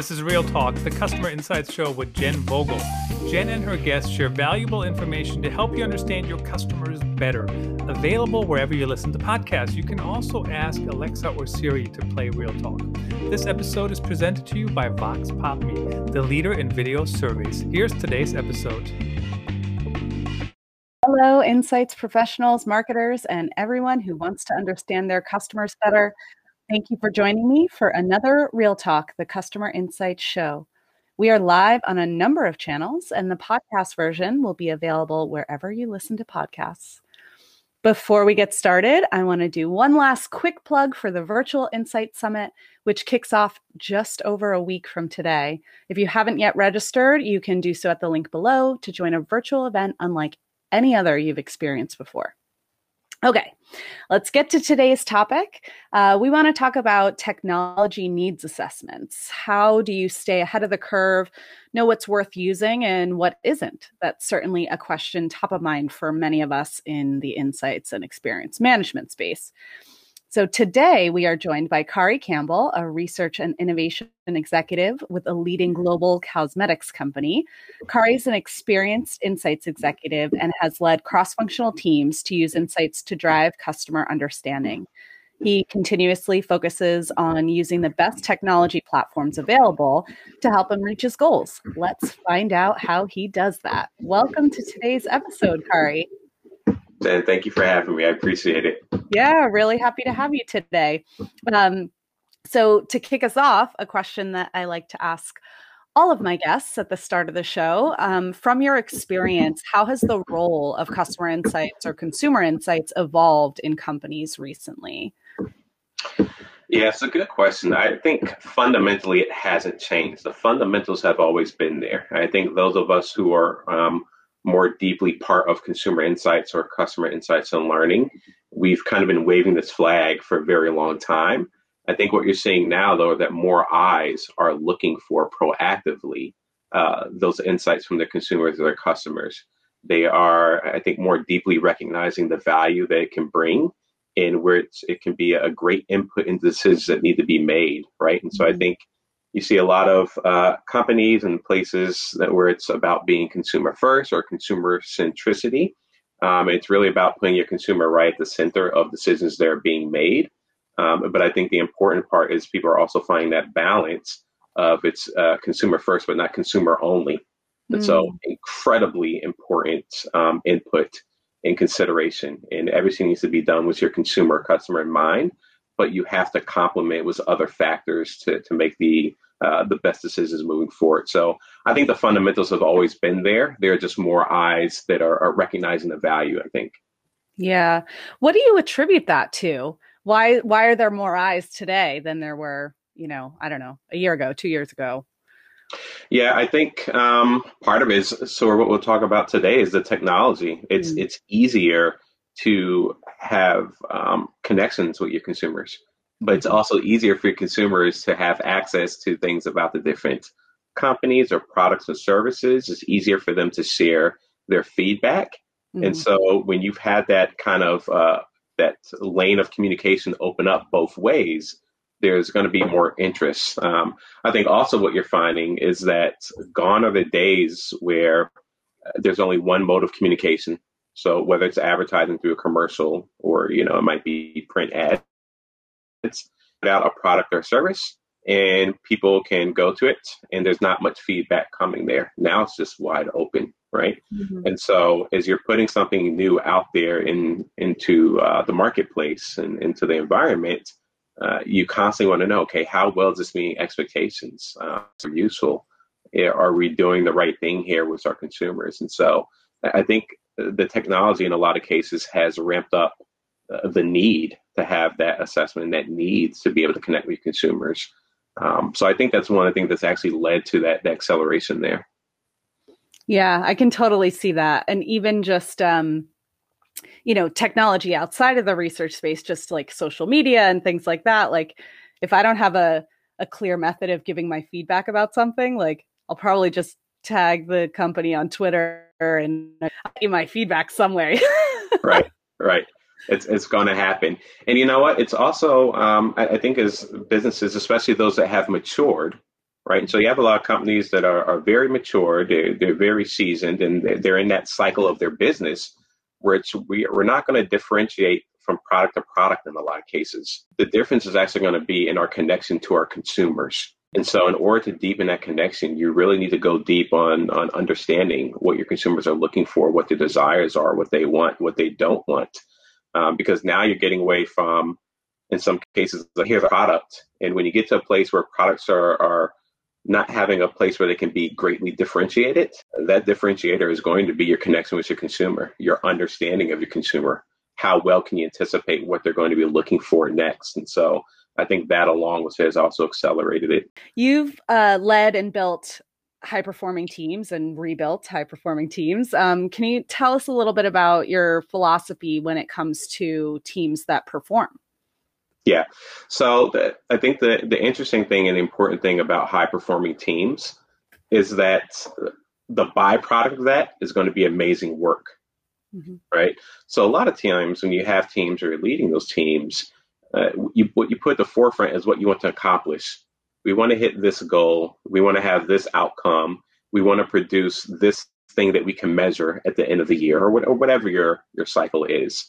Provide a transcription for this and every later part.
This is Real Talk, the Customer Insights Show with Jen Vogel. Jen and her guests share valuable information to help you understand your customers better. Available wherever you listen to podcasts. You can also ask Alexa or Siri to play Real Talk. This episode is presented to you by Voxpopme, the leader in video surveys. Here's today's episode. Hello, insights professionals, marketers, and everyone who wants to understand their customers better. Thank you for joining me for another Real Talk, the Customer Insights Show. We are live on a number of channels, and the podcast version will be available wherever you listen to podcasts. Before we get started, I want to do one last quick plug for the Virtual Insight Summit, which kicks off just over a week from today. If you haven't yet registered, you can do so at the link below to join a virtual event unlike any other you've experienced before. Okay, let's get to today's topic. Uh, we want to talk about technology needs assessments. How do you stay ahead of the curve, know what's worth using and what isn't? That's certainly a question top of mind for many of us in the insights and experience management space. So today we are joined by Kari Campbell, a research and innovation executive with a leading global cosmetics company. Kari is an experienced insights executive and has led cross functional teams to use insights to drive customer understanding. He continuously focuses on using the best technology platforms available to help him reach his goals. Let's find out how he does that. Welcome to today's episode, Kari. And thank you for having me. I appreciate it. Yeah, really happy to have you today. Um, so, to kick us off, a question that I like to ask all of my guests at the start of the show um, from your experience, how has the role of customer insights or consumer insights evolved in companies recently? Yeah, it's a good question. I think fundamentally it hasn't changed. The fundamentals have always been there. I think those of us who are um, more deeply part of consumer insights or customer insights and learning. We've kind of been waving this flag for a very long time. I think what you're seeing now, though, that more eyes are looking for proactively uh, those insights from their consumers or their customers. They are, I think, more deeply recognizing the value that it can bring and where it can be a great input into decisions that need to be made, right? And so mm-hmm. I think you see a lot of uh, companies and places that where it's about being consumer first or consumer centricity. Um, it's really about putting your consumer right at the center of decisions that are being made. Um, but I think the important part is people are also finding that balance of it's uh, consumer first, but not consumer only. And mm. so, incredibly important um, input and consideration. And everything needs to be done with your consumer customer in mind but you have to complement with other factors to, to make the uh, the best decisions moving forward. So I think the fundamentals have always been there. There are just more eyes that are, are recognizing the value. I think. Yeah. What do you attribute that to? Why why are there more eyes today than there were, you know, I don't know, a year ago, two years ago? Yeah, I think um, part of it is so. What we'll talk about today is the technology. It's mm. it's easier to have um, connections with your consumers, but it's also easier for your consumers to have access to things about the different companies or products and services. It's easier for them to share their feedback. Mm-hmm. And so when you've had that kind of uh, that lane of communication open up both ways, there's going to be more interest. Um, I think also what you're finding is that gone are the days where uh, there's only one mode of communication so whether it's advertising through a commercial or you know it might be print ads, it's out a product or service, and people can go to it, and there's not much feedback coming there. Now it's just wide open, right? Mm-hmm. And so as you're putting something new out there in into uh, the marketplace and into the environment, uh, you constantly want to know, okay, how well is this meeting expectations? Uh, are useful? Are we doing the right thing here with our consumers? And so I think the technology in a lot of cases has ramped up uh, the need to have that assessment and that needs to be able to connect with consumers. Um, so I think that's one of the things that's actually led to that, that acceleration there. Yeah, I can totally see that. And even just, um, you know, technology outside of the research space, just like social media and things like that. Like, if I don't have a, a clear method of giving my feedback about something, like, I'll probably just tag the company on Twitter and get my feedback somewhere. right, right. It's it's going to happen, and you know what? It's also um, I, I, think as businesses, especially those that have matured, right? And so you have a lot of companies that are, are very mature, they're, they're very seasoned, and they're, they're in that cycle of their business where it's, we, we're not going to differentiate from product to product in a lot of cases. The difference is actually going to be in our connection to our consumers. And so, in order to deepen that connection, you really need to go deep on on understanding what your consumers are looking for, what their desires are, what they want, what they don't want, um, because now you're getting away from, in some cases, here's a product, and when you get to a place where products are are not having a place where they can be greatly differentiated, that differentiator is going to be your connection with your consumer, your understanding of your consumer. How well can you anticipate what they're going to be looking for next? And so I think that along with it has also accelerated it. You've uh, led and built high performing teams and rebuilt high performing teams. Um, can you tell us a little bit about your philosophy when it comes to teams that perform? Yeah. So the, I think the, the interesting thing and the important thing about high performing teams is that the byproduct of that is going to be amazing work. Mm-hmm. Right. So a lot of times when you have teams or you're leading those teams, uh, you, what you put at the forefront is what you want to accomplish. We want to hit this goal. We want to have this outcome. We want to produce this thing that we can measure at the end of the year or, what, or whatever your, your cycle is.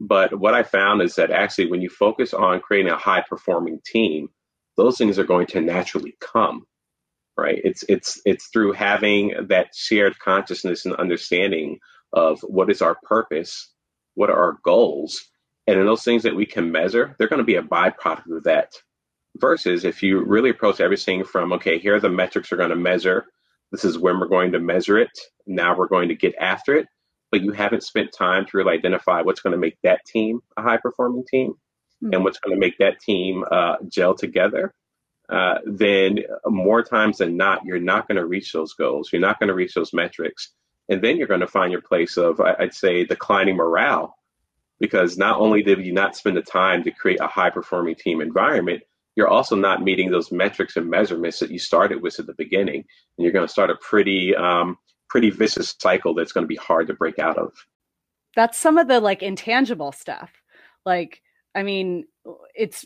But what I found is that actually, when you focus on creating a high performing team, those things are going to naturally come, right? It's it's it's through having that shared consciousness and understanding of what is our purpose, what are our goals, and in those things that we can measure, they're going to be a byproduct of that. Versus if you really approach everything from, okay, here are the metrics we're going to measure. This is when we're going to measure it. Now we're going to get after it. But you haven't spent time to really identify what's going to make that team a high performing team mm-hmm. and what's going to make that team uh, gel together. Uh, then more times than not, you're not going to reach those goals. You're not going to reach those metrics. And then you're going to find your place of, I'd say, declining morale because not only did you not spend the time to create a high performing team environment, you're also not meeting those metrics and measurements that you started with at the beginning. And you're going to start a pretty, um, pretty vicious cycle that's going to be hard to break out of. That's some of the like intangible stuff. Like, I mean, it's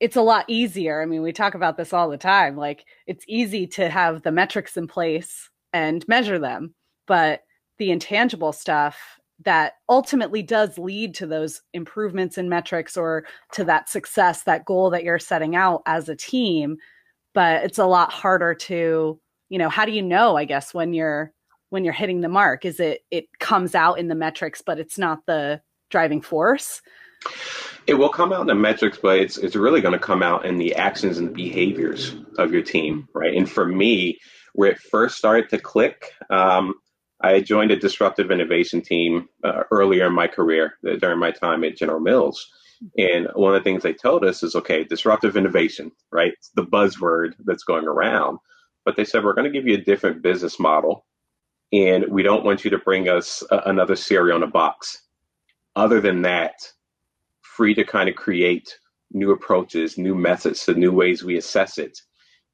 it's a lot easier. I mean, we talk about this all the time. Like, it's easy to have the metrics in place and measure them, but the intangible stuff that ultimately does lead to those improvements in metrics or to that success, that goal that you're setting out as a team. But it's a lot harder to, you know, how do you know, I guess, when you're when you're hitting the mark? Is it it comes out in the metrics, but it's not the driving force? It will come out in the metrics, but it's it's really going to come out in the actions and the behaviors of your team, right? And for me, where it first started to click, um, I joined a disruptive innovation team uh, earlier in my career uh, during my time at General Mills. And one of the things they told us is okay, disruptive innovation, right? It's the buzzword that's going around. But they said, we're going to give you a different business model. And we don't want you to bring us a- another cereal in a box. Other than that, free to kind of create new approaches, new methods, the new ways we assess it.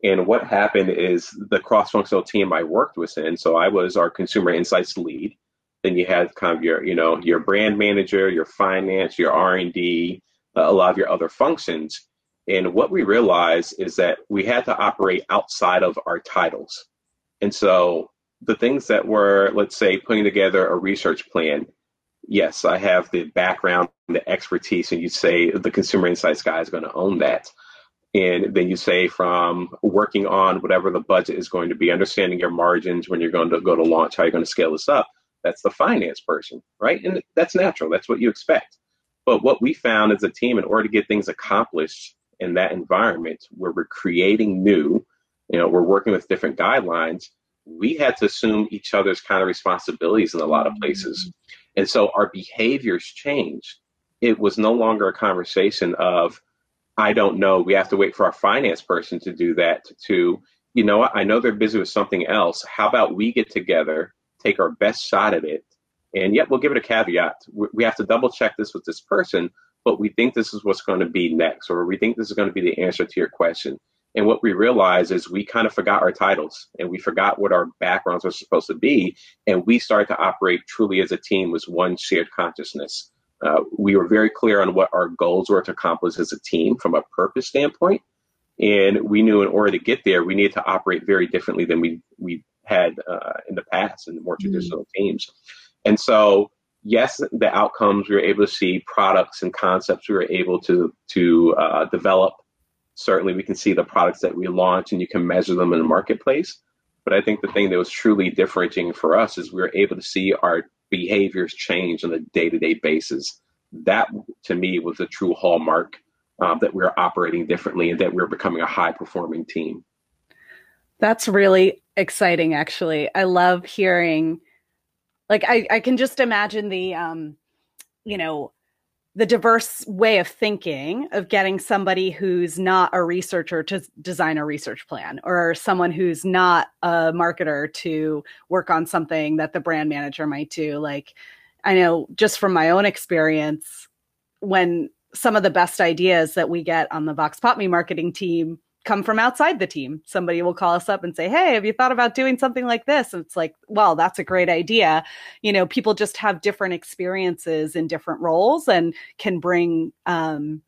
And what happened is the cross-functional team I worked with in, so I was our consumer insights lead. Then you had kind of your, you know, your brand manager, your finance, your R&D, uh, a lot of your other functions. And what we realized is that we had to operate outside of our titles. And so the things that were, let's say, putting together a research plan, yes, I have the background, the expertise, and you say the consumer insights guy is going to own that. And then you say from working on whatever the budget is going to be, understanding your margins when you're going to go to launch, how you're going to scale this up. That's the finance person, right? And that's natural. That's what you expect. But what we found as a team, in order to get things accomplished in that environment where we're creating new, you know, we're working with different guidelines, we had to assume each other's kind of responsibilities in a lot of places. And so our behaviors changed. It was no longer a conversation of, I don't know. We have to wait for our finance person to do that. To, you know, I know they're busy with something else. How about we get together, take our best shot at it, and yet we'll give it a caveat. We have to double check this with this person, but we think this is what's going to be next, or we think this is going to be the answer to your question. And what we realize is we kind of forgot our titles and we forgot what our backgrounds were supposed to be. And we started to operate truly as a team with one shared consciousness. Uh, we were very clear on what our goals were to accomplish as a team from a purpose standpoint. And we knew in order to get there, we needed to operate very differently than we, we had uh, in the past in the more mm-hmm. traditional mm-hmm. teams. And so, yes, the outcomes we were able to see, products and concepts we were able to to uh, develop. Certainly, we can see the products that we launch, and you can measure them in the marketplace. But I think the thing that was truly differentiating for us is we were able to see our behaviors change on a day to day basis. That, to me, was a true hallmark um, that we we're operating differently and that we we're becoming a high performing team. That's really exciting, actually. I love hearing, like, I, I can just imagine the, um, you know, the diverse way of thinking of getting somebody who's not a researcher to design a research plan or someone who's not a marketer to work on something that the brand manager might do. Like i know just from my own experience when some of the best ideas that we get on the Voxpopme marketing team come from outside the team. Somebody will call us up and say, Hey, have you thought about doing something like this? And it's like, well, that's a great idea. You know, people just have different experiences in different roles and can bring, um,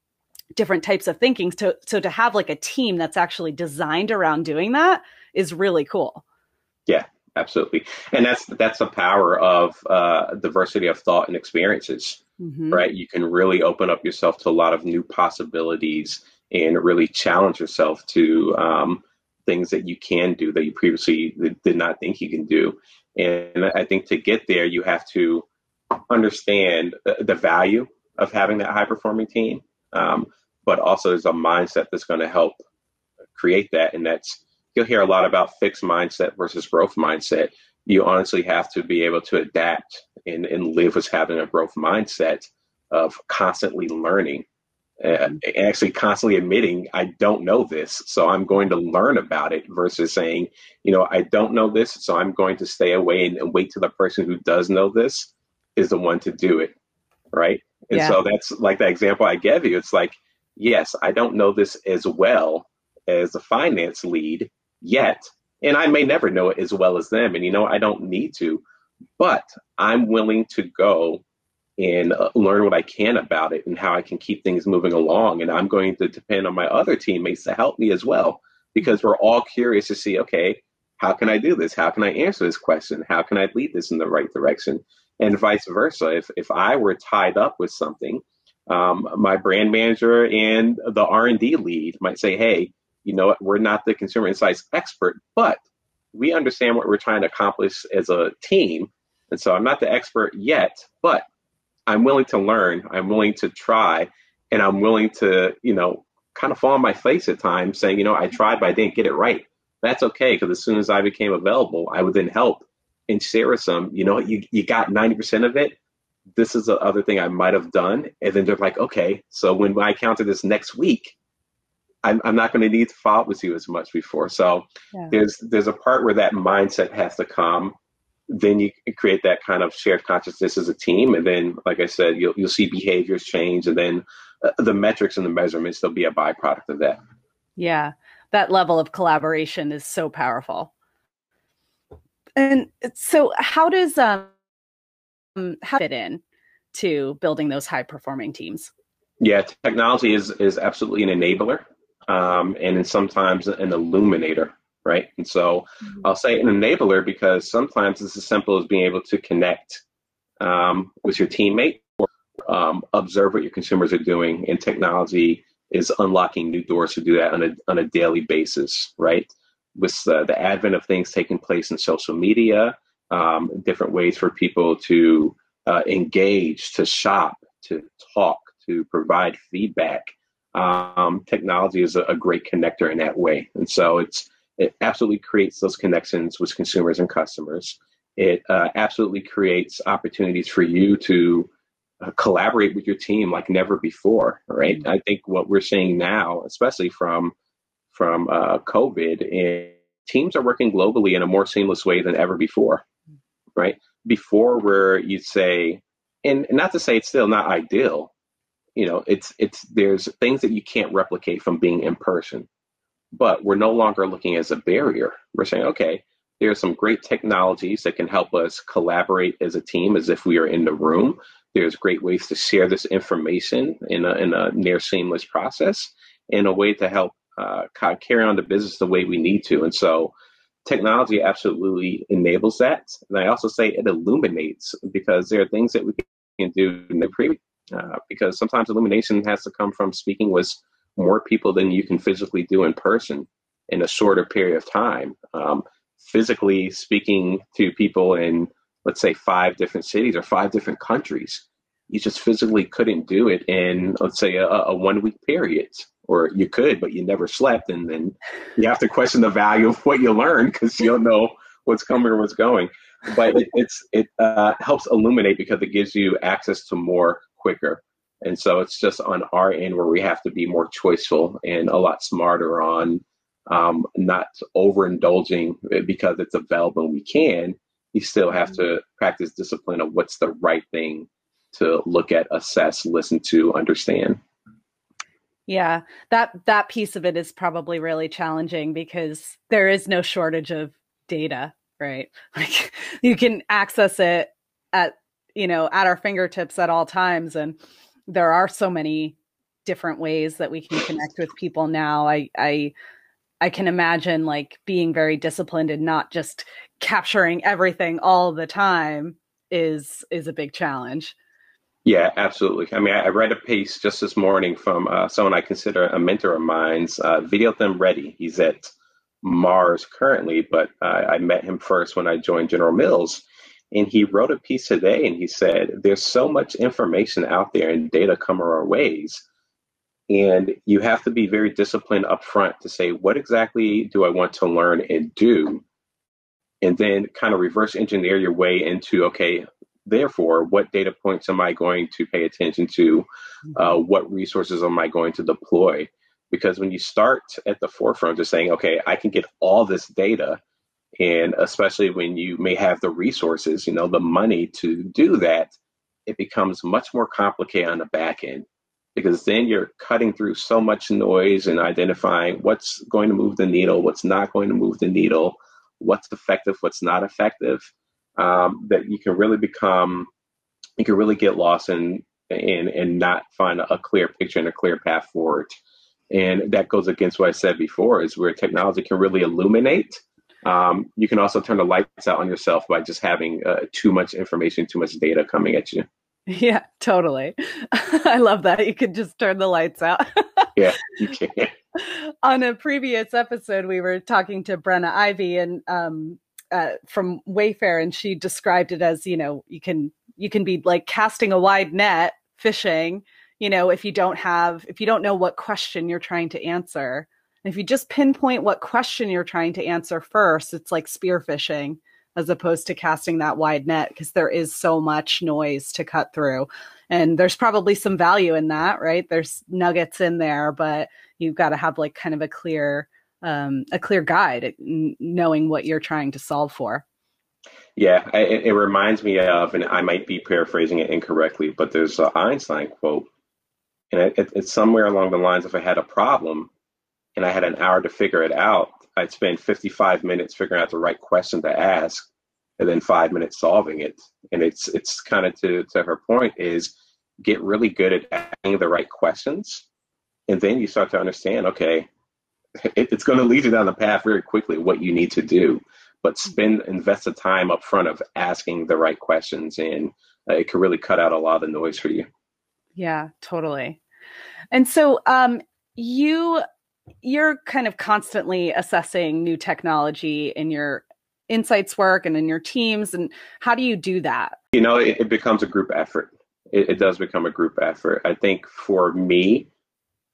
different types of thinking. So, so to have like a team that's actually designed around doing that is really cool. Yeah, absolutely. And that's, that's the power of, uh, diversity of thought and experiences, mm-hmm. right? You can really open up yourself to a lot of new possibilities and really challenge yourself to um, things that you can do that you previously did not think you can do. And I think to get there, you have to understand the value of having that high performing team, um, but also there's a mindset that's going to help create that. And that's you'll hear a lot about fixed mindset versus growth mindset. You honestly have to be able to adapt and, and live with having a growth mindset of constantly learning uh, actually constantly admitting I don't know this, so I'm going to learn about it versus saying, you know, I don't know this, so I'm going to stay away and, and wait till the person who does know this is the one to do it, right? And yeah. so that's like the example I gave you. It's like, yes, I don't know this as well as the finance lead yet, and I may never know it as well as them, and you know, I don't need to, but I'm willing to go and uh, learn what I can about it and how I can keep things moving along. And I'm going to depend on my other teammates to help me as well, because we're all curious to see, okay, how can I do this? How can I answer this question? How can I lead this in the right direction? And vice versa. If, if I were tied up with something, um, my brand manager and the R&D lead might say, hey, you know what, we're not the consumer insights expert, but we understand what we're trying to accomplish as a team. And so I'm not the expert yet, but I'm willing to learn. I'm willing to try, and I'm willing to, you know, kind of fall on my face at times, saying, you know, I tried, but I didn't get it right. That's okay, because as soon as I became available, I would then help and share with some. You know, you you got ninety percent of it. This is the other thing I might have done, and then they're like, okay, so when I counter this next week, I'm, I'm not going to need to follow up with you as much before. So yeah. there's there's a part where that mindset has to come then you create that kind of shared consciousness as a team. And then like i said you'll, you'll see behaviors change and then uh, the metrics and the measurements they'll be a byproduct of that. Yeah. That level of collaboration is so powerful. And so how does um how fit in to building those high performing teams? Yeah technology is is absolutely an enabler um, and sometimes an illuminator right? And so mm-hmm. I'll say an enabler because sometimes it's as simple as being able to connect um, with your teammate or um, observe what your consumers are doing. And technology is unlocking new doors to do that on a, on a daily basis, right? With uh, the advent of things taking place in social media, um, different ways for people to uh, engage, to shop, to talk, to provide feedback. Um, technology is a, a, great connector in that way. And so it's it absolutely creates those connections with consumers and customers. It uh, absolutely creates opportunities for you to uh, collaborate with your team like never before. Right? Mm-hmm. I think what we're seeing now, especially from from uh, COVID, and teams are working globally in a more seamless way than ever before. Right? Before, where you'd say, and not to say it's still not ideal, you know, it's it's there's things that you can't replicate from being in person but we're no longer looking as a barrier. We're saying, okay, there are some great technologies that can help us collaborate as a team as if we are in the room. There's great ways to share this information in a, in a near seamless process in a way to help uh, carry on the business the way we need to. And so technology absolutely enables that. And I also say it illuminates because there are things that we can do in the pre uh, because sometimes illumination has to come from speaking with more people than you can physically do in person in a shorter period of time. Um, physically speaking to people in, let's say, five different cities or five different countries, you just physically couldn't do it in, let's say, a, a one week period. Or you could, but you never slept. And then you have to question the value of what you learned because you don't know what's coming or what's going. But it, it's it uh, helps illuminate because it gives you access to more quicker. And so it's just on our end where we have to be more choiceful and a lot smarter on um, not overindulging because it's available and we can. You still have to practice discipline of what's the right thing to look at, assess, listen to, understand. Yeah, that that piece of it is probably really challenging because there is no shortage of data, right? Like you can access it at you know at our fingertips at all times and there are so many different ways that we can connect with people now. I I I can imagine like being very disciplined and not just capturing everything all the time is is a big challenge. Yeah, absolutely. I mean, I, read a piece just this morning from uh, someone I consider a mentor of mine's, uh, Video Them Ready. He's at Mars currently, but uh, I met him first when I joined General Mills. And he wrote a piece today and he said, There's so much information out there and data come our ways. And you have to be very disciplined up front to say, What exactly do I want to learn and do? And then kind of reverse engineer your way into, okay, therefore, what data points am I going to pay attention to? Uh, what resources am I going to deploy? Because when you start at the forefront of saying, okay, I can get all this data, and especially when you may have the resources, you know, the money to do that, it becomes much more complicated on the back end because then you're cutting through so much noise and identifying what's going to move the needle, what's not going to move the needle, what's effective, what's not effective um, that you can really become, you can really get lost in and and not find a clear picture and a clear path forward. And that goes against what I said before, is where technology can really illuminate. Um, you can also turn the lights out on yourself by just having uh, too much information, too much data coming at you. Yeah, totally. I love that. You could just turn the lights out. yeah, you can. On a previous episode, we were talking to Brenna Ivy, and um, uh, from Wayfair, and she described it as you know you can you can be like casting a wide net fishing. You know, if you don't have if you don't know what question you're trying to answer, and if you just pinpoint what question you're trying to answer first, it's like spearfishing as opposed to casting that wide net because there is so much noise to cut through. And there's probably some value in that, right? There's nuggets in there, but you've got to have like kind of a clear um, a clear guide, knowing what you're trying to solve for. Yeah, it, it, reminds me of, and I might be paraphrasing it incorrectly, but there's an Einstein quote, and it, it's somewhere along the lines: if I had a problem and I had an hour to figure it out, I'd spend 55 minutes figuring out the right question to ask, and then five minutes solving it. And it's it's kind of to to her point is get really good at asking the right questions, and then you start to understand, okay, it, it's going to lead you down the path very quickly what you need to do. But spend invest the time up front of asking the right questions and uh, it can really cut out a lot of noise for you. Yeah totally. And so um you you're kind of constantly assessing new technology in your insights work and in your teams and how do you do that you know it, it becomes a group effort it, it, does become a group effort i think for me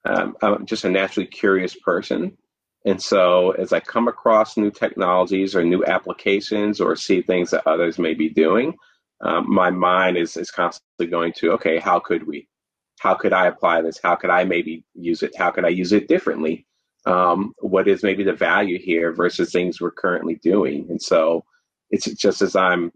um, I'm just a naturally curious person. And so as I come across new technologies or new applications or see things that others may be doing, um, my mind is, is constantly going to, okay, how could we? How could I apply this? How could I maybe use it? How could I use it differently? Um, what is maybe the value here versus things we're currently doing? And so it's just as I'm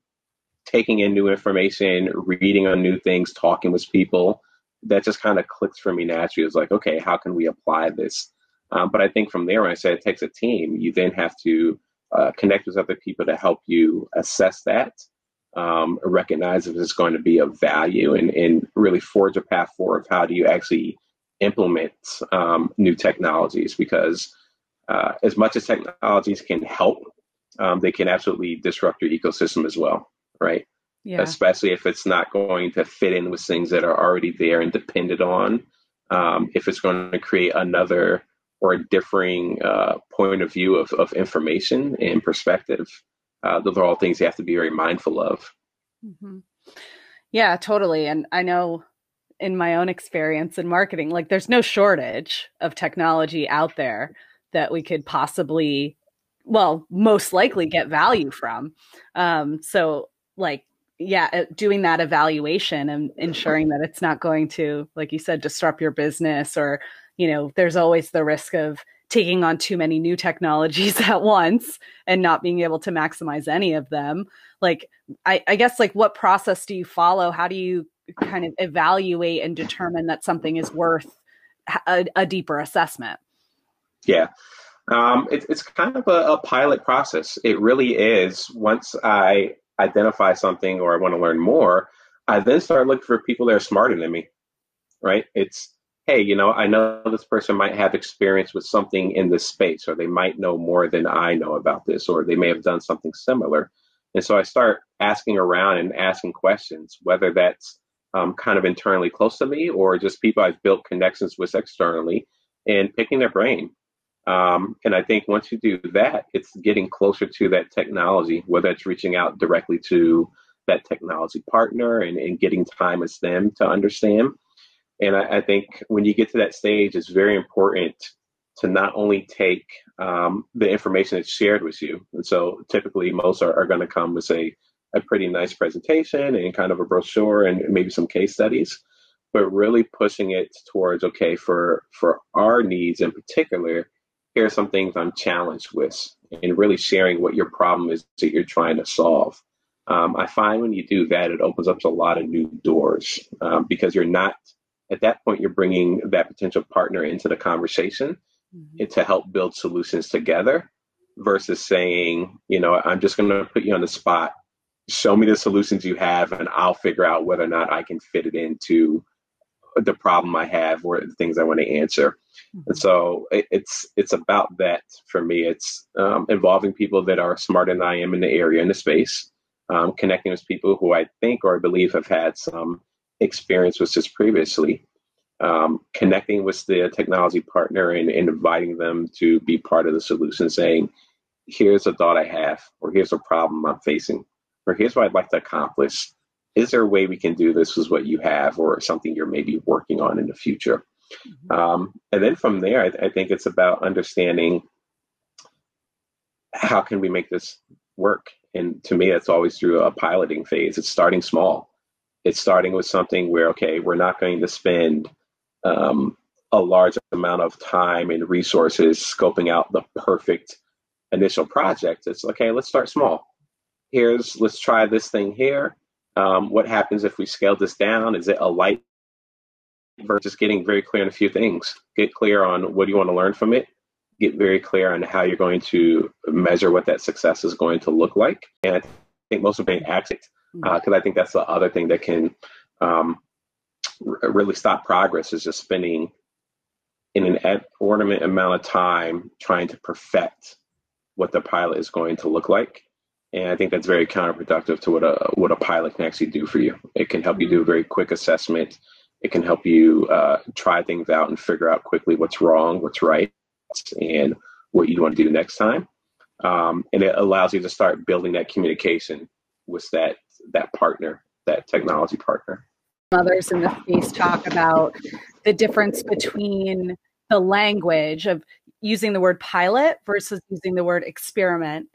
taking in new information, reading on new things, talking with people, that just kind of clicks for me naturally. It's like, okay, how can we apply this? Um, but I think from there, when I said it takes a team, you then have to uh, connect with other people to help you assess that, um, recognize if it's going to be of value, and, and really forge a path forward. of How do you actually implement um, new technologies because uh, as much as technologies can help, um, they can absolutely disrupt your ecosystem as well, right? Yeah. Especially if it's not going to fit in with things that are already there and depended on. Um, if it's going to create another or a differing uh, point of view of, of information and perspective, uh, those are all things you have to be very mindful of. Mm-hmm. Yeah, totally. And I know in my own experience in marketing, like there's no shortage of technology out there that we could possibly, well, most likely get value from. Um, so, like, yeah, uh, doing that evaluation and ensuring that it's not going to, like you said, disrupt your business or, you know, there's always the risk of taking on too many new technologies at once and not being able to maximize any of them. Like, I, I guess, like, what process do you follow? How do you kind of evaluate and determine that something is worth a, a deeper assessment? Yeah. Um, it, it's kind of a, a, pilot process. It really is. Once I identify something or I want to learn more, I then start looking for people that are smarter than me, right? It's, hey, you know, I know this person might have experience with something in this space, or they might know more than I know about this, or they may have done something similar. And so I start asking around and asking questions, whether that's um, kind of internally close to me or just people I've built connections with externally and picking their brain. Um, and I think once you do that, it's getting closer to that technology, whether it's reaching out directly to that technology partner and, and getting time with them to understand. And I, I, think when you get to that stage, it's very important to not only take um, the information that's shared with you. And so typically most are, are going to come with a, a pretty nice presentation and kind of a brochure and maybe some case studies, but really pushing it towards, okay, for, for our needs in particular, here are some things I'm challenged with, and really sharing what your problem is that you're trying to solve. Um, I find when you do that, it opens up a lot of new doors um, because you're not, at that point, you're bringing that potential partner into the conversation mm-hmm. to help build solutions together versus saying, you know, I'm just going to put you on the spot, show me the solutions you have, and I'll figure out whether or not I can fit it into the problem I have or the things I want to answer. Mm-hmm. And so it, it's it's about that for me. It's um, involving people that are smarter than I am in the area in the space, um, connecting with people who I think or I believe have had some experience with this previously, um, connecting with the technology partner and, and inviting them to be part of the solution, saying, "Here's a thought I have, or here's a problem I'm facing, or here's what I'd like to accomplish." Is there a way we can do this with what you have or something you're maybe working on in the future? Mm-hmm. Um, and then from there, I, I think it's about understanding how can we make this work. And to me, that's always through a piloting phase. It's starting small. It's starting with something where, okay, we're not going to spend um, a large amount of time and resources scoping out the perfect initial project. It's okay, let's start small. Here's, let's try this thing here. Um, what happens if we scale this down? Is it a light versus getting very clear on a few things. Get clear on what you want to learn from it. Get very clear on how you're going to measure what that success is going to look like. And I think most of being active, because uh, I think that's the other thing that can um, r- really stop progress is just spending in an inordinate amount of time trying to perfect what the pilot is going to look like. And I think that's very counterproductive to what a what a pilot can actually do for you. It can help you do a very quick assessment it can help you uh, try things out and figure out quickly what's wrong, what's right, and what you want to do next time. Um, and it allows you to start building that communication with that that partner, that technology partner. Others in the space talk about the difference between the language of using the word pilot versus using the word experiment,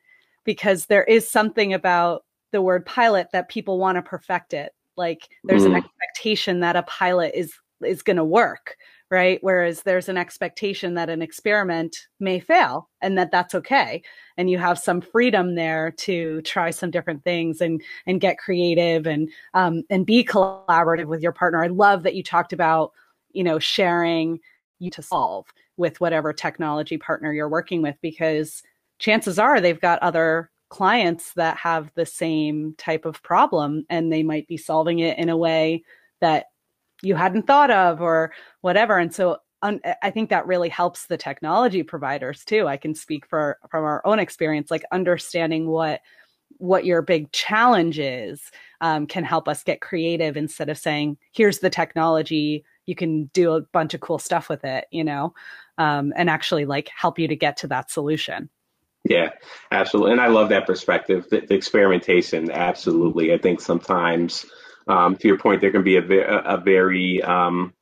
because there is something about the word pilot that people want to perfect it like there's mm. an expectation that a pilot is is going to work right? Whereas there's an expectation that an experiment may fail and that that's okay. And you have some freedom there to try some different things and and get creative and um, and be collaborative with your partner. I love that you talked about you know sharing you to solve with whatever technology partner you're working with because chances are they've got other clients that have the same type of problem and they might be solving it in a way that you hadn't thought of or whatever. And so i think that really helps the technology providers too. I can speak for from our own experience like understanding what what your big challenge is um, can help us get creative instead of saying here's the technology you can do a bunch of cool stuff with it you know um, and actually like help you to get to that solution. Yeah absolutely. And i love that perspective the, the experimentation absolutely. I think sometimes um, to your point there can be a, a very um,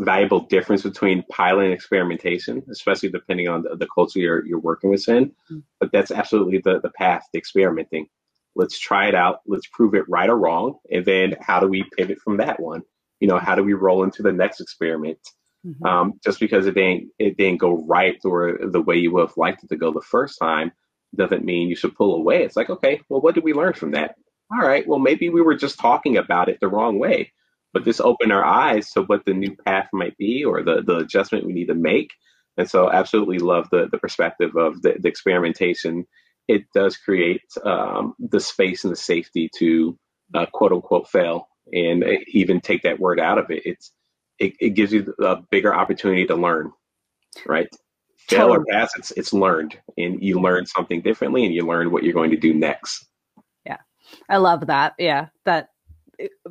valuable difference between pilot and experimentation, especially depending on the, the culture you're, you're working within. Mm-hmm. But that's absolutely the, the path to experimenting. Let's try it out. Let's prove it right or wrong. And then how do we pivot from that one? You know, how do we roll into the next experiment? Mm-hmm. Um, just because it didn't it didn't go right or the way you would have liked it to go the first time doesn't mean you should pull away. It's like, okay, well, what did we learn from that? All right, well, maybe we were just talking about it the wrong way but this opened our eyes to what the new path might be or the, the adjustment we need to make. And so absolutely love the, the perspective of the, the experimentation. It does create um, the space and the safety to uh, quote unquote fail and even take that word out of it. It's, it, it gives you a bigger opportunity to learn, right? Fail or pass, it's, it's learned and you learn something differently and you learn what you're going to do next. I love that. Yeah. That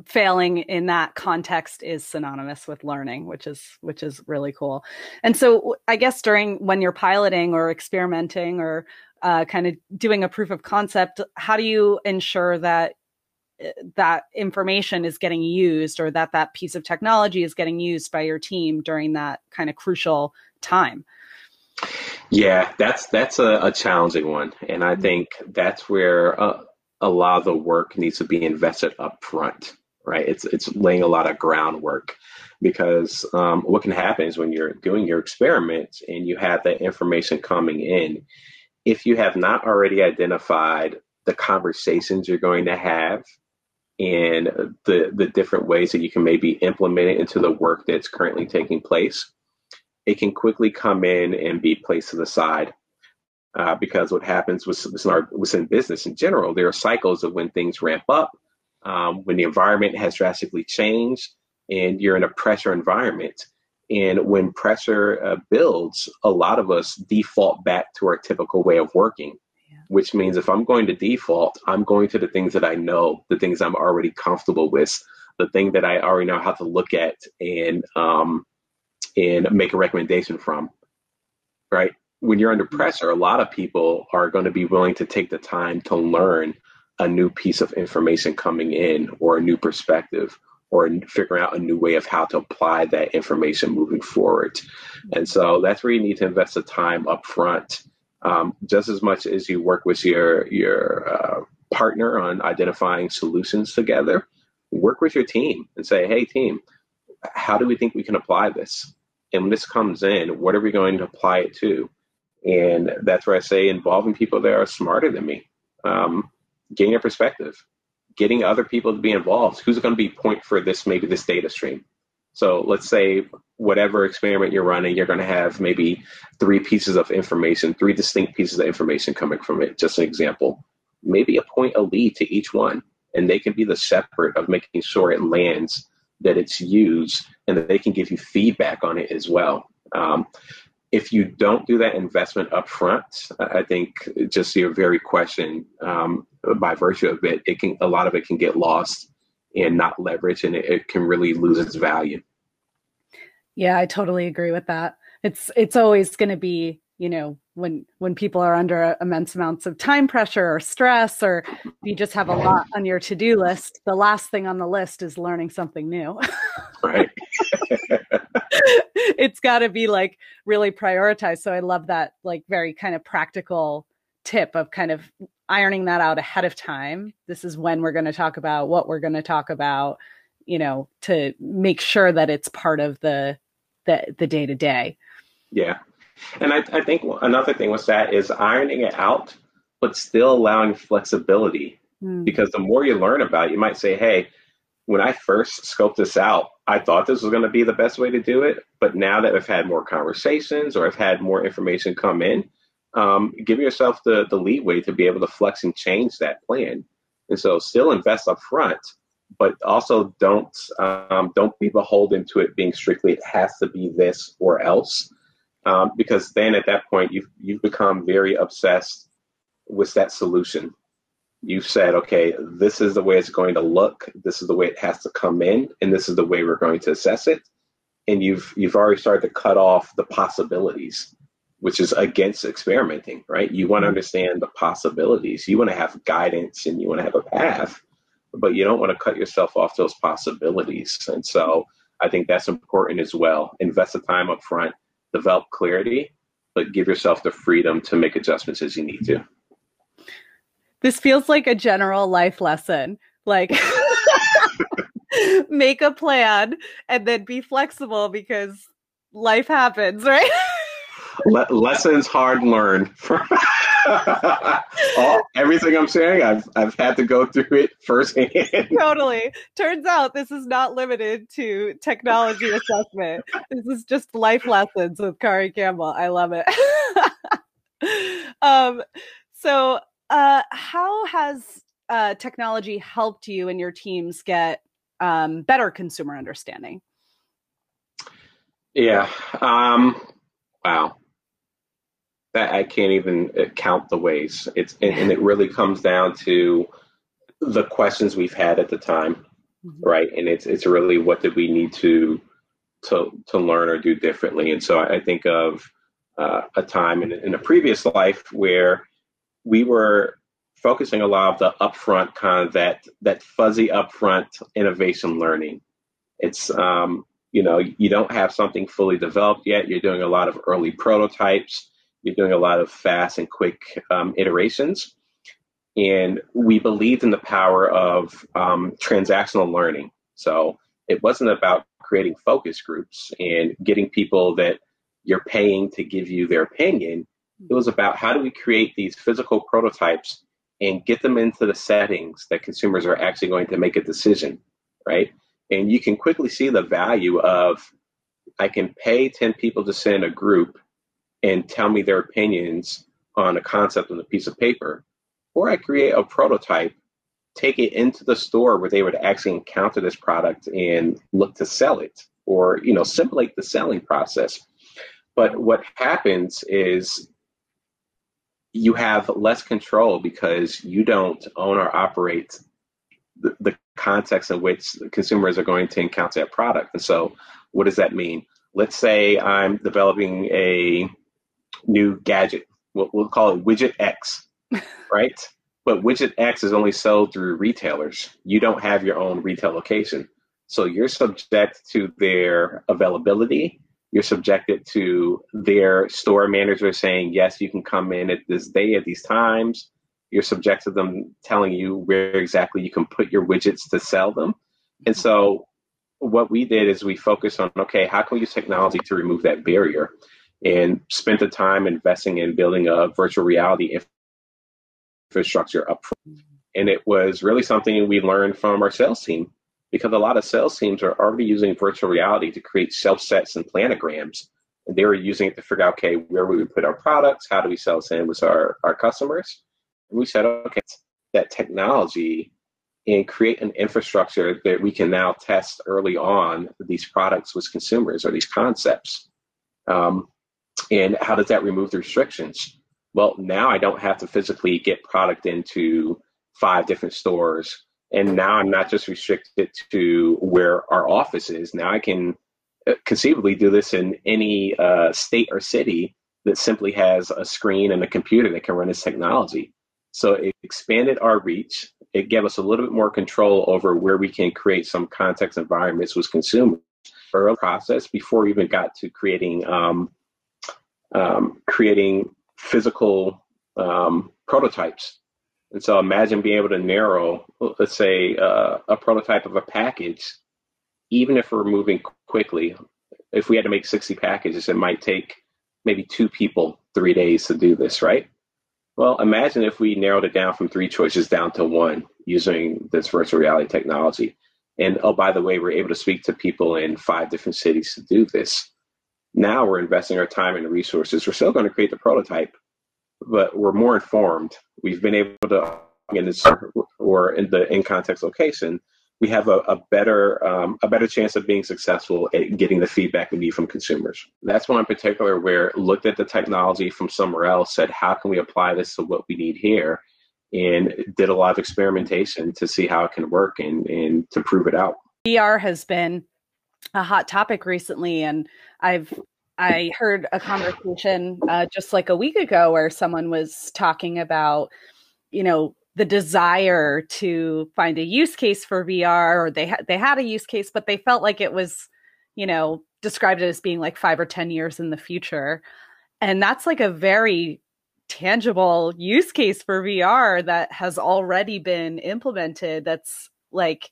failing in that context is synonymous with learning which is which is really cool and so i guess during when you're piloting or experimenting or uh, kind of doing a proof of concept how do you ensure that uh, that information is getting used or that that piece of technology is getting used by your team during that kind of crucial time yeah that's that's a, a challenging one and i mm-hmm. think that's where uh, a lot of the work needs to be invested up front, right? It's it's laying a lot of groundwork because um, what can happen is when you're doing your experiments and you have that information coming in, if you have not already identified the conversations you're going to have and the the different ways that you can maybe implement it into the work that's currently taking place, it can quickly come in and be placed to the side uh, because what happens within, our, within business in general, there are cycles of when things ramp up, um, when the environment has drastically changed, and you're in a pressure environment. And when pressure uh, builds, a lot of us default back to our typical way of working, yeah. which means if I'm going to default, I'm going to the things that I know, the things I'm already comfortable with, the thing that I already know how to look at and um, and make a recommendation from, right? When you're under pressure, a lot of people are going to be willing to take the time to learn a new piece of information coming in or a new perspective or figuring out a new way of how to apply that information moving forward. And so that's where you need to invest the time up front, um, just as much as you work with your your uh, partner on identifying solutions together. Work with your team and say, "Hey, team, how do we think we can apply this?" And when this comes in, what are we going to apply it to? And that's where I say involving people that are smarter than me, um, getting a perspective, getting other people to be involved. Who's going to be point for this, maybe this data stream? So let's say whatever experiment you're running, you're going to have maybe three pieces of information, three distinct pieces of information coming from it. Just an example. Maybe appoint a lead to each one, and they can be the shepherd of making sure it lands, that it's used, and that they can give you feedback on it as well. Um, if you don't do that investment up front, I think just your very question, um, by virtue of it, it can a lot of it can get lost and not leveraged, and it, it can really lose its value. Yeah, I totally agree with that. It's it's always going to be you know when when people are under immense amounts of time pressure or stress or you just have a lot on your to-do list the last thing on the list is learning something new. Right. It's got to be like really prioritized. So i love that like very kind of practical tip of kind of ironing that out ahead of time. This is when we're going to talk about what we're going to talk about you know to make sure that it's part of the the the day to day yeah and I, I think another thing with that is ironing it out, but still allowing flexibility. Mm. Because the more you learn about it, you might say, hey, when I first scoped this out, I thought this was going to be the best way to do it. But now that I've had more conversations or I've had more information come in, um, give yourself the, the leeway to be able to flex and change that plan. And so still invest up front, but also don't um, don't be beholden to it being strictly it has to be this or else, um, because then at that point you've you've become very obsessed with that solution. You've said, okay, this is the way it's going to look, this is the way it has to come in, and this is the way we're going to assess it. And you've you've already started to cut off the possibilities, which is against experimenting, right? You want to understand the possibilities. You want to have guidance and you want to have a path but you don't want to cut yourself off those possibilities. And so I think that's important as well. Invest the time up front, develop clarity, but give yourself the freedom to make adjustments as you need to. This feels like a general life lesson. Like, make a plan and then be flexible because life happens, right? Le- lessons hard learned. All, everything I'm saying, I've I've had to go through it firsthand. totally. Turns out this is not limited to technology assessment. This is just life lessons with Kari Campbell. I love it. um, so, uh, how has uh, technology helped you and your teams get um, better consumer understanding? Yeah. Um, wow that I can't even uh, count the ways. It's and, and, it really comes down to the questions we've had at the time, mm-hmm. right? And it's it's really what did we need to to to learn or do differently. And so I, think of uh, a time in, in a previous life where we were focusing a lot of the upfront kind of that that fuzzy upfront innovation learning. It's um, you know you don't have something fully developed yet. You're doing a lot of early prototypes you're doing a lot of fast and quick um, iterations. And we believed in the power of um, transactional learning. So it wasn't about creating focus groups and getting people that you're paying to give you their opinion. It was about how do we create these physical prototypes and get them into the settings that consumers are actually going to make a decision, right? And you can quickly see the value of I can pay 10 people to send a group and tell me their opinions on a concept on a piece of paper, or I create a prototype, take it into the store where they would actually encounter this product and look to sell it, or you know, simulate the selling process. But what happens is you have less control because you don't own or operate the, the context in which consumers are going to encounter that product. And so, what does that mean? Let's say I'm developing a new gadget. We'll, we'll call it Widget X, right? But Widget X is only sold through retailers. You don't have your own retail location. So you're subject to their availability. You're subjected to their store manager saying, yes, you can come in at this day at these times. You're subject to them telling you where exactly you can put your widgets to sell them. And so what we did is we focused on, okay, how can we use technology to remove that barrier? And spent the time investing in building a virtual reality infrastructure up front. And it was really something we learned from our sales team because a lot of sales teams are already using virtual reality to create shelf sets and planograms. And they were using it to figure out, okay, where we would put our products, how do we sell in with our, our customers? And we said, okay, that technology and create an infrastructure that we can now test early on these products with consumers or these concepts. Um, and how does that remove the restrictions? Well, now I don't have to physically get product into five different stores. And now I'm not just restricted to where our office is. Now I can uh, conceivably do this in any uh, state or city that simply has a screen and a computer that can run this technology. So it expanded our reach. It gave us a little bit more control over where we can create some context environments with consumers. Early process before we even got to creating um, um, creating physical um, prototypes. And so imagine being able to narrow, let's say, uh, a prototype of a package, even if we're moving quickly. If we had to make 60 packages, it might take maybe two people three days to do this, right? Well, imagine if we narrowed it down from three choices down to one using this virtual reality technology. And oh, by the way, we're able to speak to people in five different cities to do this. Now we're investing our time and resources. We're still going to create the prototype, but we're more informed. We've been able to or in the in context location we have a, a better um, a better chance of being successful at getting the feedback we need from consumers. That's one in particular where looked at the technology from somewhere else, said how can we apply this to what we need here, and did a lot of experimentation to see how it can work and and to prove it out. VR has been a hot topic recently, and I've I heard a conversation uh, just like a week ago where someone was talking about, you know, the desire to find a use case for VR, or they had they had a use case, but they felt like it was, you know, described it as being like five or ten years in the future, and that's like a very tangible use case for VR that has already been implemented. That's like,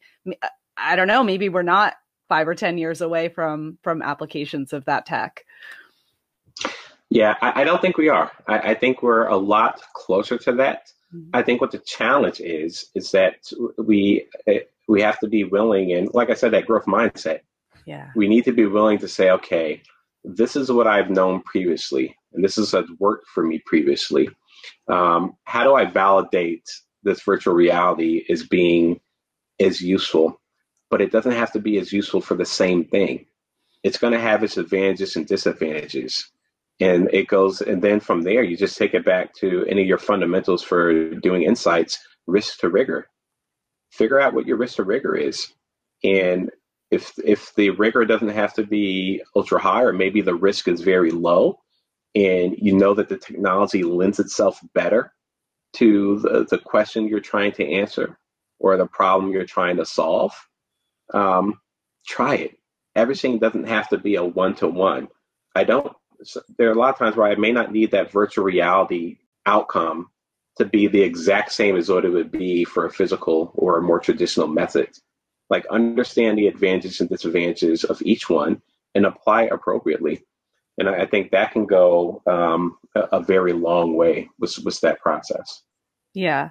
I don't know, maybe we're not five or ten years away from from applications of that tech. Yeah, I, I don't think we are. I, I think we're a lot closer to that. I think what the challenge is is that we eh, we have to be willing and like I said that growth mindset. Yeah. We need to be willing to say okay, this is what I've known previously and this is what worked for me previously. Um, how do I validate this virtual reality as being as useful? But it doesn't have to be as useful for the same thing. It's going to have its advantages and disadvantages and it goes and then from there you just take it back to any of your fundamentals for doing insights risk to rigor figure out what your risk to rigor is and if if the rigor doesn't have to be ultra high or maybe the risk is very low and you know that the technology lends itself better to the, the question you're trying to answer or the problem you're trying to solve um, try it everything doesn't have to be a one-to-one i don't there are a lot of times where I may not need that virtual reality outcome to be the exact same as what it would be for a physical or a more traditional method. Like understand the advantages and disadvantages of each one and apply appropriately. And I, think that can go um, a, a, very long way with, with that process. Yeah.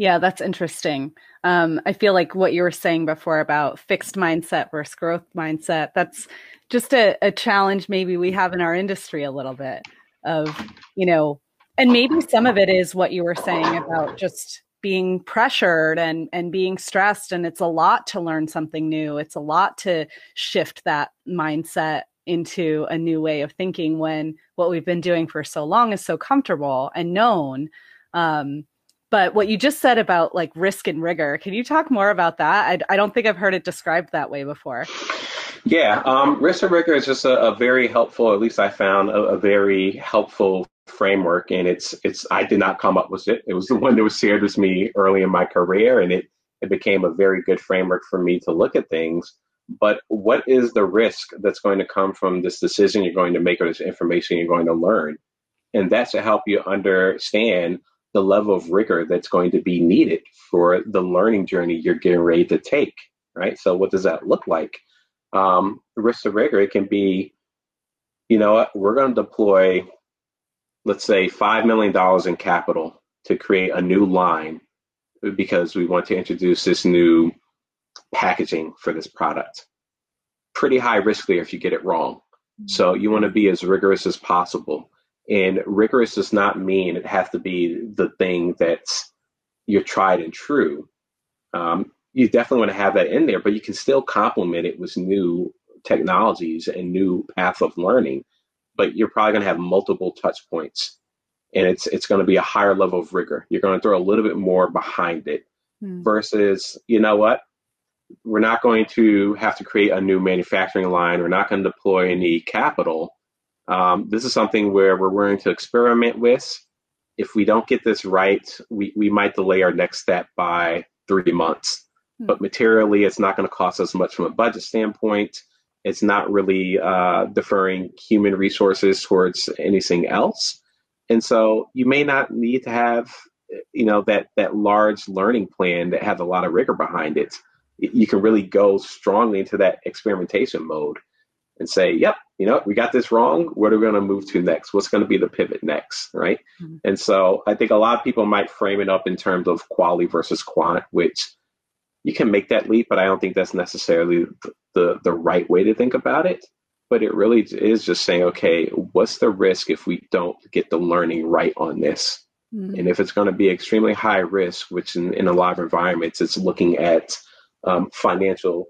Yeah, that's interesting. Um, I feel like what you were saying before about fixed mindset versus growth mindset, that's just a, a challenge maybe we have in our industry a little bit of, you know, and maybe some of it is what you were saying about just being pressured and and being stressed and it's a lot to learn something new it's a lot to shift that mindset into a new way of thinking when what we've been doing for so long is so comfortable and known um, but what you just said about like risk and rigor, can you talk more about that? I, I don't think I've heard it described that way before. Yeah, um, risk and rigor is just a, a, very helpful, at least I found a, a, very helpful framework. And it's, it's, I did not come up with it. It was the one that was shared with me early in my career. And it, it became a very good framework for me to look at things. But what is the risk that's going to come from this decision you're going to make or this information you're going to learn? And that should help you understand the level of rigor that's going to be needed for the learning journey you're getting ready to take, right? So, what does that look like? Um, risk to rigor, it can be, you know what, we're going to deploy, let's say, $5 million in capital to create a new line because we want to introduce this new packaging for this product. Pretty high risk there if you get it wrong. So, you want to be as rigorous as possible and rigorous does not mean it has to be the thing that's your tried and true. Um, you definitely want to have that in there, but you can still complement it with new technologies and new path of learning. But you're probably going to have multiple touch points, and it's it's going to be a higher level of rigor. You're going to throw a little bit more behind it, hmm. versus you know what, we're not going to have to create a new manufacturing line. We're not going to deploy any capital um, this is something where we're willing to experiment with. If we don't get this right, we, we might delay our next step by three months. Hmm. But materially, it's not going to cost us much from a budget standpoint. It's not really uh, deferring human resources towards anything else. And so you may not need to have, you know, that that large learning plan that has a lot of rigor behind it. You can really go strongly into that experimentation mode and say, yep, you know, we got this wrong. What are we going to move to next? What's going to be the pivot next? Right. Mm-hmm. And so I think a lot of people might frame it up in terms of quality versus quant, which you can make that leap, but I don't think that's necessarily the, the right way to think about it. But it really is just saying, okay, what's the risk if we don't get the learning right on this? Mm-hmm. And if it's going to be extremely high risk, which in, in a lot of environments, it's looking at um, financial,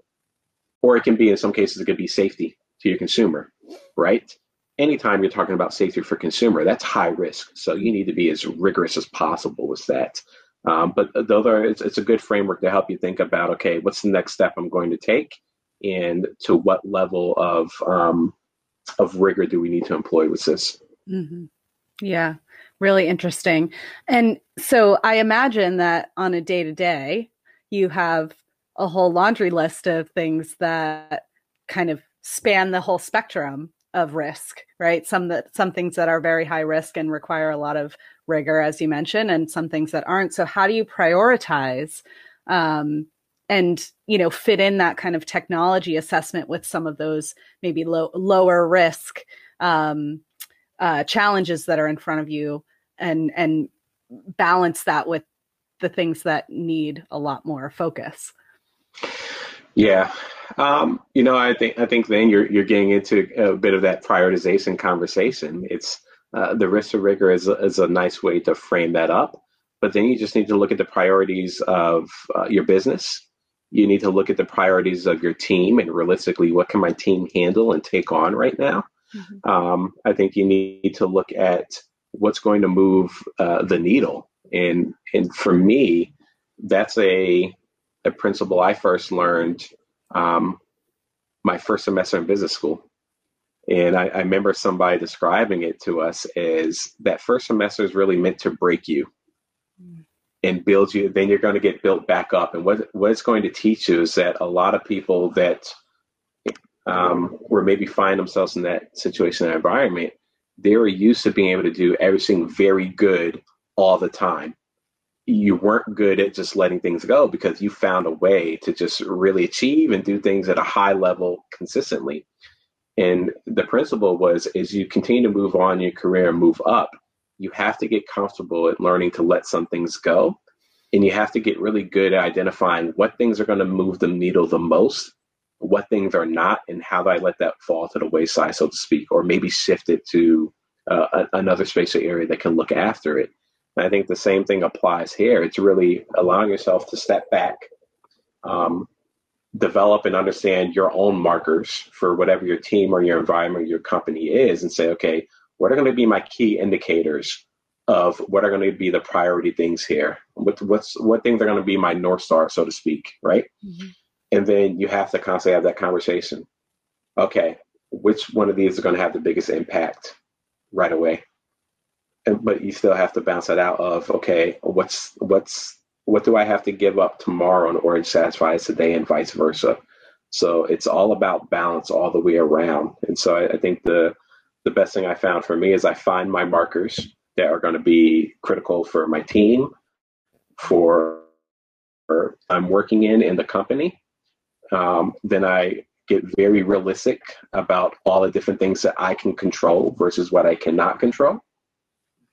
or it can be in some cases it could be safety to your consumer, right? Anytime you're talking about safety for consumer, that's high risk. So you need to be as rigorous as possible with that. Um, but those are it's, it's a good framework to help you think about okay, what's the next step I'm going to take, and to what level of um, of rigor do we need to employ with this? Mm-hmm. Yeah, really interesting. And so I imagine that on a day to day, you have a whole laundry list of things that kind of span the whole spectrum of risk, right? Some that some things that are very high risk and require a lot of rigor, as you mentioned, and some things that aren't. So how do you prioritize um, and you know fit in that kind of technology assessment with some of those maybe low, lower risk um, uh, challenges that are in front of you and and balance that with the things that need a lot more focus yeah um, you know i think i think then you're you're getting into a bit of that prioritization conversation. It's uh, the risk of rigor is, is a nice way to frame that up but then you just need to look at the priorities of uh, your business. You need to look at the priorities of your team and realistically what can my team handle and take on right now? Mm-hmm. um, i think you need to look at what's going to move uh, the needle. And and for me that's a a principle i first learned um, my first semester in business school and I, I remember somebody describing it to us as that first semester is really meant to break you mm and build you, then you're going to get built back up. And what what it's going to teach you is that a lot of people that um, were maybe find themselves in that situation and environment, they were used to being able to do everything very good all the time. You weren't good at just letting things go because you found a way to just really achieve and do things at a high level consistently. And the principle was as you continue to move on your career and move up, you have to get comfortable at learning to let some things go. And you have to get really good at identifying what things are going to move the needle the most, what things are not, and how do I let that fall to the wayside, so to speak, or maybe shift it to uh, another space or area that can look after it. And I think the same thing applies here. It's really allowing yourself to step back, um, develop and understand your own markers for whatever your team or your environment, or your company is, and say, okay, what are going to be my key indicators of what are going to be the priority things here? What, what's what things are going to be my north star, so to speak, right? Mm-hmm. And then you have to constantly have that conversation. Okay, which one of these is going to have the biggest impact right away? But you still have to bounce it out of okay, what's what's what do I have to give up tomorrow in order to satisfy today, and vice versa. So it's all about balance all the way around. And so I, I think the the best thing I found for me is I find my markers that are going to be critical for my team, for I'm working in in the company. Um, then I get very realistic about all the different things that I can control versus what I cannot control.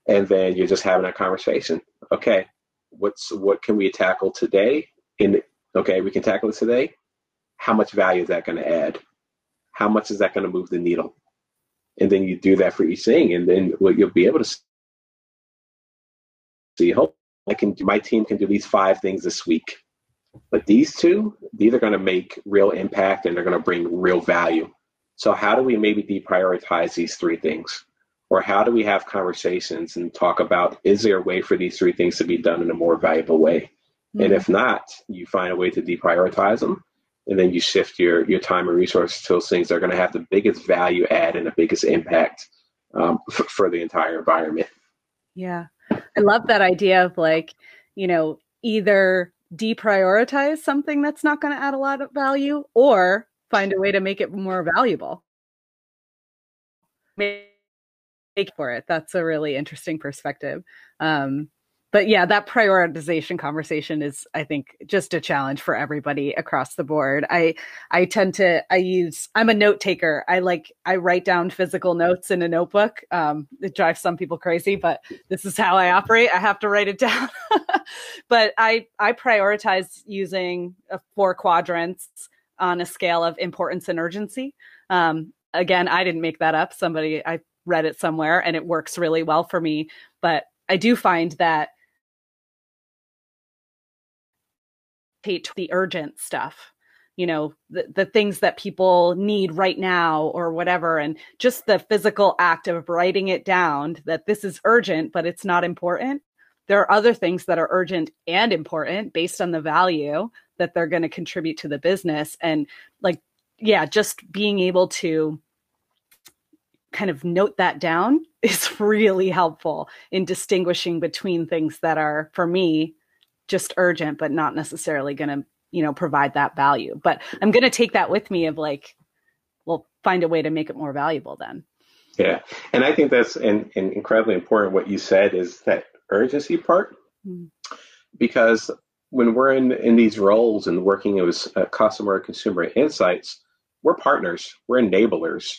And then you're just having a conversation. Okay, what's what can we tackle today? In okay, we can tackle it today. How much value is that going to add? How much is that going to move the needle? and then you do that for each thing, and then what you'll be able to see. Hope I can. My team can do these five things this week, but these two, these are going to make real impact, and they're going to bring real value. So how do we maybe deprioritize these three things? Or how do we have conversations and talk about is there a way for these three things to be done in a more valuable way? Mm-hmm. And if not, you find a way to deprioritize them and then you shift your your time and resources to those things that are going to have the biggest value add and the biggest impact um, f- for the entire environment. Yeah, I love that idea of like you know either deprioritize something that's not going to add a lot of value or find a way to make it more valuable. Make for it. That's a really interesting perspective. Um, but yeah, that prioritization conversation is, I think, just a challenge for everybody across the board. I I tend to I use I'm a note taker. I like I write down physical notes in a notebook. Um, it drives some people crazy, but this is how I operate. I have to write it down. but I I prioritize using uh, four quadrants on a scale of importance and urgency. Um, again, I didn't make that up. Somebody I read it somewhere, and it works really well for me. But I do find that the urgent stuff you know the, the things that people need right now or whatever and just the physical act of writing it down that this is urgent but it's not important there are other things that are urgent and important based on the value that they're going to contribute to the business and like yeah just being able to kind of note that down is really helpful in distinguishing between things that are for me just urgent but not necessarily going to you know provide that value. But i'm going to take that with me of like we'll find a way to make it more valuable then. Yeah. And i think that's an, an incredibly important what you said is that urgency part. Mm-hmm. because when we're in in these roles and working as a customer consumer insights we're partners we're enablers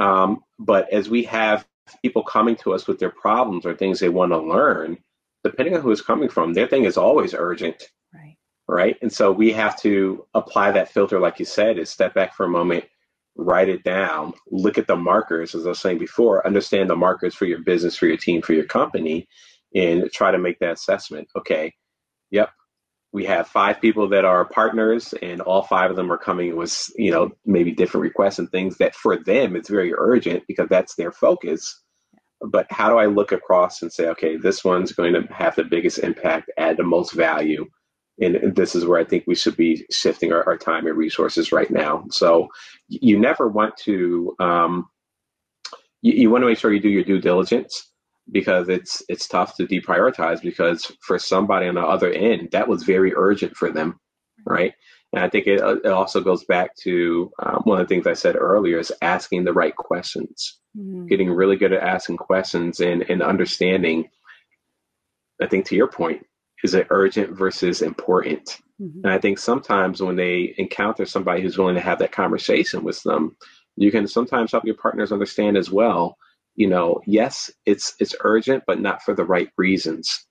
um, but as we have people coming to us with their problems or things they want to learn depending on who it's coming from their thing is always urgent. Right. Right? And so we have to apply that filter like you said is step back for a moment write it down look at the markers as i was saying before understand the markers for your business for your team for your company and try to make that assessment. Okay, yep, we have five people that are partners, and all five of them are coming with you know maybe different requests and things that for them it's very urgent because that's their focus. But how do I look across and say, okay, this one's going to have the biggest impact, add the most value, and this is where I think we should be shifting our, our time and resources right now. So you never want to um, you, you want to make sure you do your due diligence because it's it's tough to deprioritize because for somebody on the other end that was very urgent for them right and i think it, it also goes back to um, one of the things i said earlier is asking the right questions mm-hmm. getting really good at asking questions and, and understanding i think to your point is it urgent versus important mm-hmm. and i think sometimes when they encounter somebody who's willing to have that conversation with them you can sometimes help your partners understand as well you know, yes, it's it's urgent, but not for the right reasons.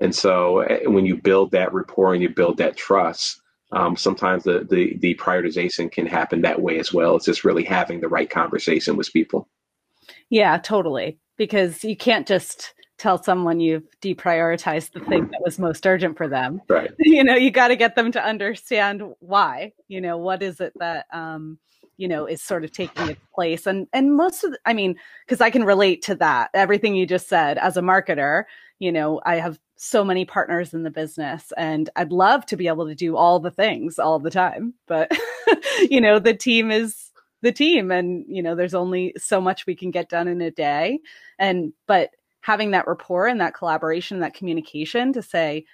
And so eh, when you build that rapport and you build that trust, um, sometimes the, the the prioritization can happen that way as well. It's just really having the right conversation with people. Yeah, totally. Because you can't just tell someone you've deprioritized the thing that was most urgent for them. Right. You know, you got to get them to understand why. You know, what is it that um, you know is sort of taking its place. And and most of the, i mean because i can relate to that everything you just said as a marketer you know i have so many partners in the business and i'd love to be able to do all the things all the time but you know the team is the team and you know there's only so much we can get done in a day. And but having that rapport and that collaboration that communication to say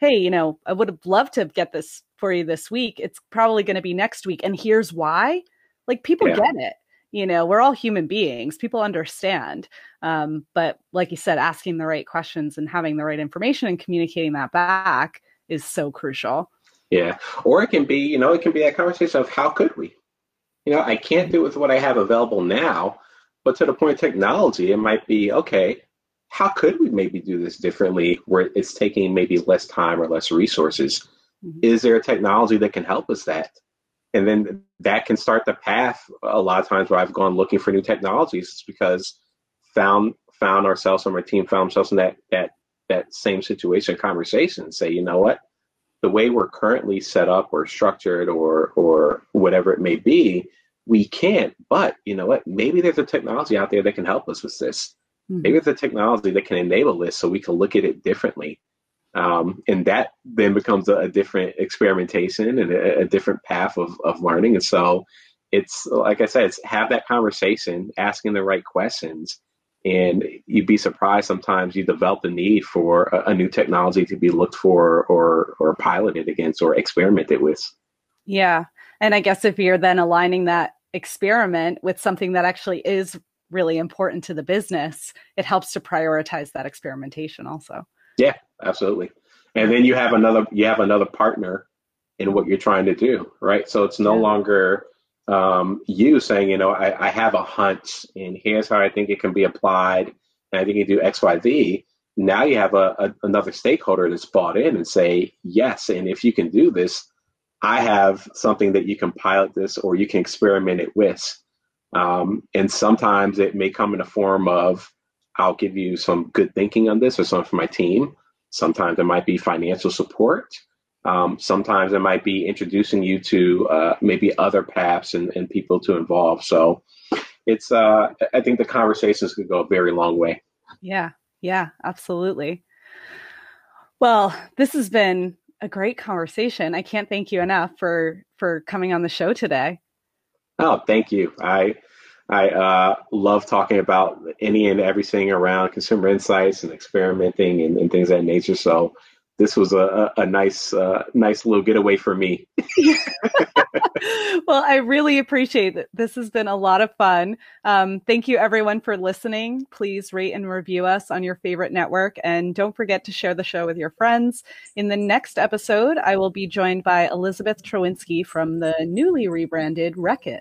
hey you know i would have loved to get this for you this week. It's probably going to be next week. And here's why. Like people yeah. get it. You know, we're all human beings. People understand. Um, but like you said, asking the right questions and having the right information and communicating that back is so crucial. Yeah. Or it can be, you know, it can be that conversation of how could we? You know, I can't do it with what I have available now, but to the point of technology, it might be okay, how could we maybe do this differently where it's taking maybe less time or less resources Mm-hmm. Is there a technology that can help us that? And then that can start the path. A lot of times where I've gone looking for new technologies is because found found ourselves and my team found ourselves in that that that same situation conversation. Say, you know what? The way we're currently set up or structured or or whatever it may be, we can't. But you know what? Maybe there's a technology out there that can help us with this. Mm-hmm. Maybe there's a technology that can enable this so we can look at it differently. Um, and that then becomes a, a different experimentation and a, a, different path of, of learning. And so it's like I said, it's have that conversation, asking the right questions, and you'd be surprised sometimes you develop the need for a, a new technology to be looked for or or piloted against or experimented with. Yeah. And I guess if you're then aligning that experiment with something that actually is really important to the business, it helps to prioritize that experimentation also. Yeah, absolutely. And then you have another you have another partner in what you're trying to do, right? So it's no yeah. longer um, you saying, you know, I, I, have a hunch, and here's how I think it can be applied, and I think you do X, Y, Z. Now you have a, a, another stakeholder that's bought in and say, yes, and if you can do this, I have something that you can pilot this or you can experiment it with. Um, and sometimes it may come in the form of I'll give you some good thinking on this or something for my team. Sometimes it might be financial support. Um, sometimes it might be introducing you to uh, maybe other paths and, and, people to involve. So it's uh, I think the conversations could go a very long way. Yeah, yeah, absolutely. Well, this has been a great conversation. I can't thank you enough for for coming on the show today. Oh, thank you. I I uh, love talking about any and everything around consumer insights and experimenting and, and things of that nature. So this was a, a nice uh, nice little getaway for me. well, I really appreciate it. This has been a lot of fun. Um, thank you, everyone, for listening. Please rate and review us on your favorite network. And don't forget to share the show with your friends. In the next episode, I will be joined by Elizabeth Trowinski from the newly rebranded Reckitt.